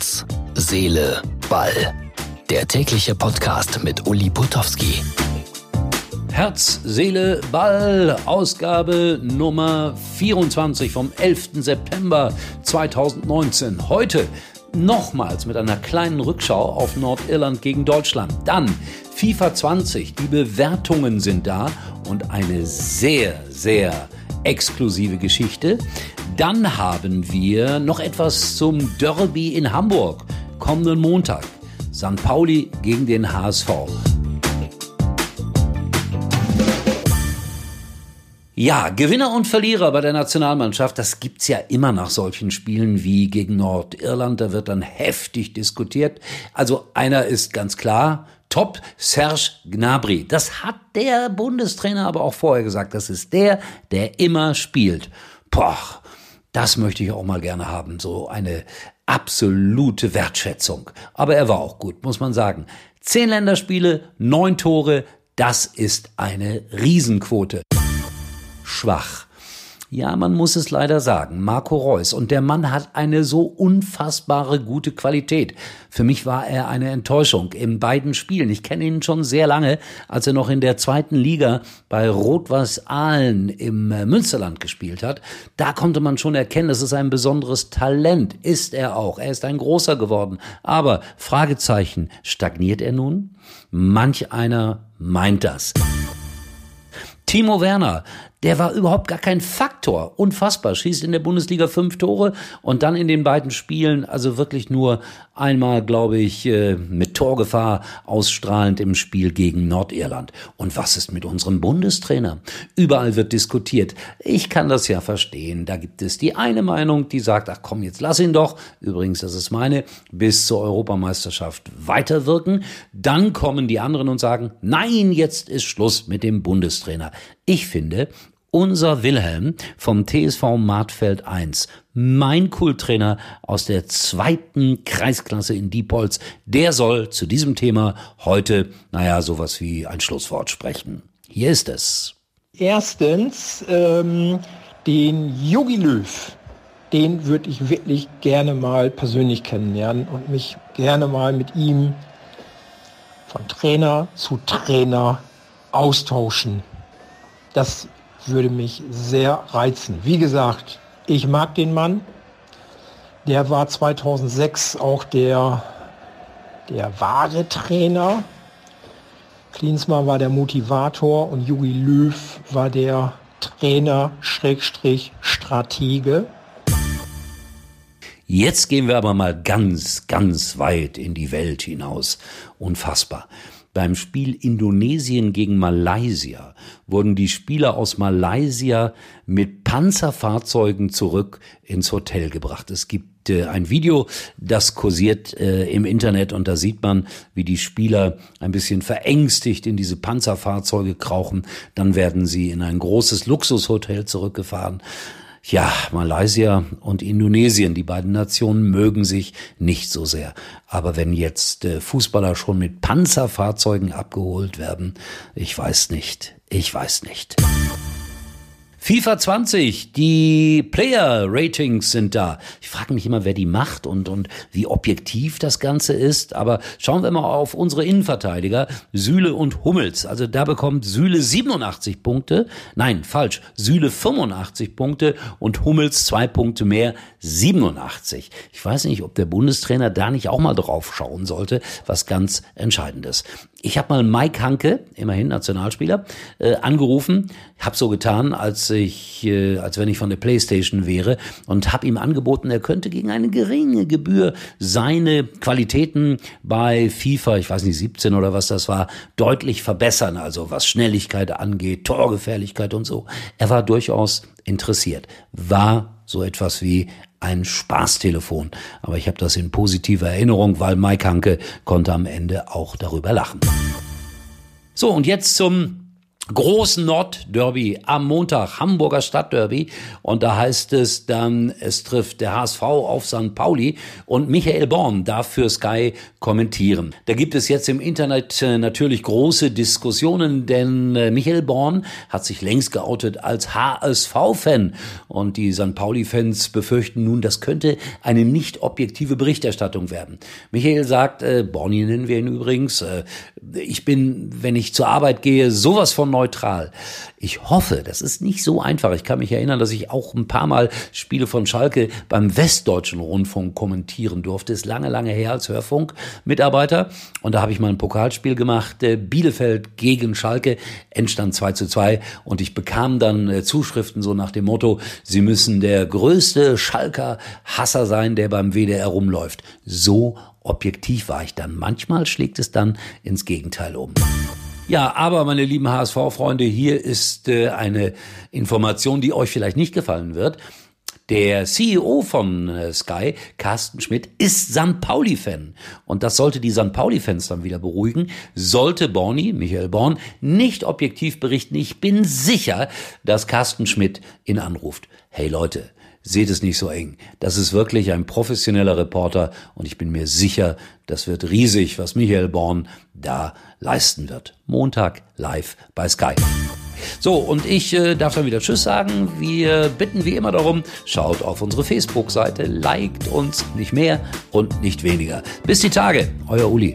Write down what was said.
Herz, Seele, Ball. Der tägliche Podcast mit Uli Putowski. Herz, Seele, Ball, Ausgabe Nummer 24 vom 11. September 2019. Heute nochmals mit einer kleinen Rückschau auf Nordirland gegen Deutschland. Dann FIFA 20, die Bewertungen sind da und eine sehr, sehr exklusive Geschichte. Dann haben wir noch etwas zum Derby in Hamburg kommenden Montag. St. Pauli gegen den HSV. Ja, Gewinner und Verlierer bei der Nationalmannschaft, das gibt's ja immer nach solchen Spielen wie gegen Nordirland. Da wird dann heftig diskutiert. Also einer ist ganz klar, top, Serge Gnabry. Das hat der Bundestrainer aber auch vorher gesagt. Das ist der, der immer spielt. Boah, das möchte ich auch mal gerne haben. So eine absolute Wertschätzung. Aber er war auch gut, muss man sagen. Zehn Länderspiele, neun Tore, das ist eine Riesenquote schwach. Ja, man muss es leider sagen, Marco Reus. Und der Mann hat eine so unfassbare gute Qualität. Für mich war er eine Enttäuschung in beiden Spielen. Ich kenne ihn schon sehr lange, als er noch in der zweiten Liga bei Rot-Weiß Aalen im Münsterland gespielt hat. Da konnte man schon erkennen, das ist ein besonderes Talent. Ist er auch. Er ist ein großer geworden. Aber, Fragezeichen, stagniert er nun? Manch einer meint das. Timo Werner, der war überhaupt gar kein Faktor. Unfassbar. Schießt in der Bundesliga fünf Tore und dann in den beiden Spielen, also wirklich nur einmal, glaube ich, äh, mit Torgefahr ausstrahlend im Spiel gegen Nordirland. Und was ist mit unserem Bundestrainer? Überall wird diskutiert. Ich kann das ja verstehen. Da gibt es die eine Meinung, die sagt, ach komm, jetzt lass ihn doch. Übrigens, das ist meine, bis zur Europameisterschaft weiterwirken. Dann kommen die anderen und sagen, nein, jetzt ist Schluss mit dem Bundestrainer. Ich finde, unser Wilhelm vom TSV Martfeld 1, mein Kulttrainer aus der zweiten Kreisklasse in Diepholz, der soll zu diesem Thema heute, naja, sowas wie ein Schlusswort sprechen. Hier ist es. Erstens, ähm, den Yogi Löw, den würde ich wirklich gerne mal persönlich kennenlernen und mich gerne mal mit ihm von Trainer zu Trainer austauschen. Das würde mich sehr reizen. Wie gesagt, ich mag den Mann. Der war 2006 auch der, der wahre Trainer. Klinsmann war der Motivator und Jogi Löw war der Trainer, Schrägstrich, Stratege. Jetzt gehen wir aber mal ganz, ganz weit in die Welt hinaus. Unfassbar. Beim Spiel Indonesien gegen Malaysia wurden die Spieler aus Malaysia mit Panzerfahrzeugen zurück ins Hotel gebracht. Es gibt äh, ein Video, das kursiert äh, im Internet und da sieht man, wie die Spieler ein bisschen verängstigt in diese Panzerfahrzeuge krauchen. Dann werden sie in ein großes Luxushotel zurückgefahren. Ja, Malaysia und Indonesien, die beiden Nationen mögen sich nicht so sehr. Aber wenn jetzt äh, Fußballer schon mit Panzerfahrzeugen abgeholt werden, ich weiß nicht, ich weiß nicht. FIFA 20, die Player-Ratings sind da. Ich frage mich immer, wer die macht und, und wie objektiv das Ganze ist. Aber schauen wir mal auf unsere Innenverteidiger, Süle und Hummels. Also da bekommt Süle 87 Punkte. Nein, falsch. Süle 85 Punkte und Hummels zwei Punkte mehr, 87. Ich weiß nicht, ob der Bundestrainer da nicht auch mal drauf schauen sollte, was ganz Entscheidendes. Ich habe mal Mike Hanke, immerhin Nationalspieler, äh, angerufen, habe so getan, als ich, äh, als wenn ich von der PlayStation wäre und habe ihm angeboten, er könnte gegen eine geringe Gebühr seine Qualitäten bei FIFA, ich weiß nicht 17 oder was das war, deutlich verbessern. Also was Schnelligkeit angeht, Torgefährlichkeit und so. Er war durchaus interessiert. War so etwas wie ein Spaßtelefon. Aber ich habe das in positiver Erinnerung, weil Mike Hanke konnte am Ende auch darüber lachen. So, und jetzt zum großen Nordderby am Montag, Hamburger Stadtderby. Und da heißt es dann, es trifft der HSV auf St. Pauli und Michael Born darf für Sky kommentieren. Da gibt es jetzt im Internet äh, natürlich große Diskussionen, denn äh, Michael Born hat sich längst geoutet als HSV-Fan. Und die St. Pauli-Fans befürchten nun, das könnte eine nicht objektive Berichterstattung werden. Michael sagt, äh, Borni nennen wir ihn übrigens, äh, ich bin, wenn ich zur Arbeit gehe, sowas von neutral. Ich hoffe, das ist nicht so einfach. Ich kann mich erinnern, dass ich auch ein paar Mal Spiele von Schalke beim Westdeutschen Rundfunk kommentieren durfte. Ist lange, lange her als Hörfunkmitarbeiter. Und da habe ich mal ein Pokalspiel gemacht, äh, Bielefeld gegen Schalke, Endstand 2 zu 2. Und ich bekam dann äh, Zuschriften so nach dem Motto, Sie müssen der größte Schalker Hasser sein, der beim WDR rumläuft. So objektiv war ich dann. Manchmal schlägt es dann ins Gegenteil um. Ja, aber meine lieben HSV-Freunde, hier ist äh, eine Information, die euch vielleicht nicht gefallen wird. Der CEO von äh, Sky, Carsten Schmidt, ist St. Pauli-Fan. Und das sollte die St. Pauli-Fans dann wieder beruhigen. Sollte Borny, Michael Born, nicht objektiv berichten, ich bin sicher, dass Carsten Schmidt ihn anruft. Hey Leute, seht es nicht so eng. Das ist wirklich ein professioneller Reporter und ich bin mir sicher, das wird riesig, was Michael Born da leisten wird. Montag live bei Sky. So, und ich äh, darf dann wieder Tschüss sagen. Wir bitten wie immer darum, schaut auf unsere Facebook-Seite, liked uns nicht mehr und nicht weniger. Bis die Tage, euer Uli.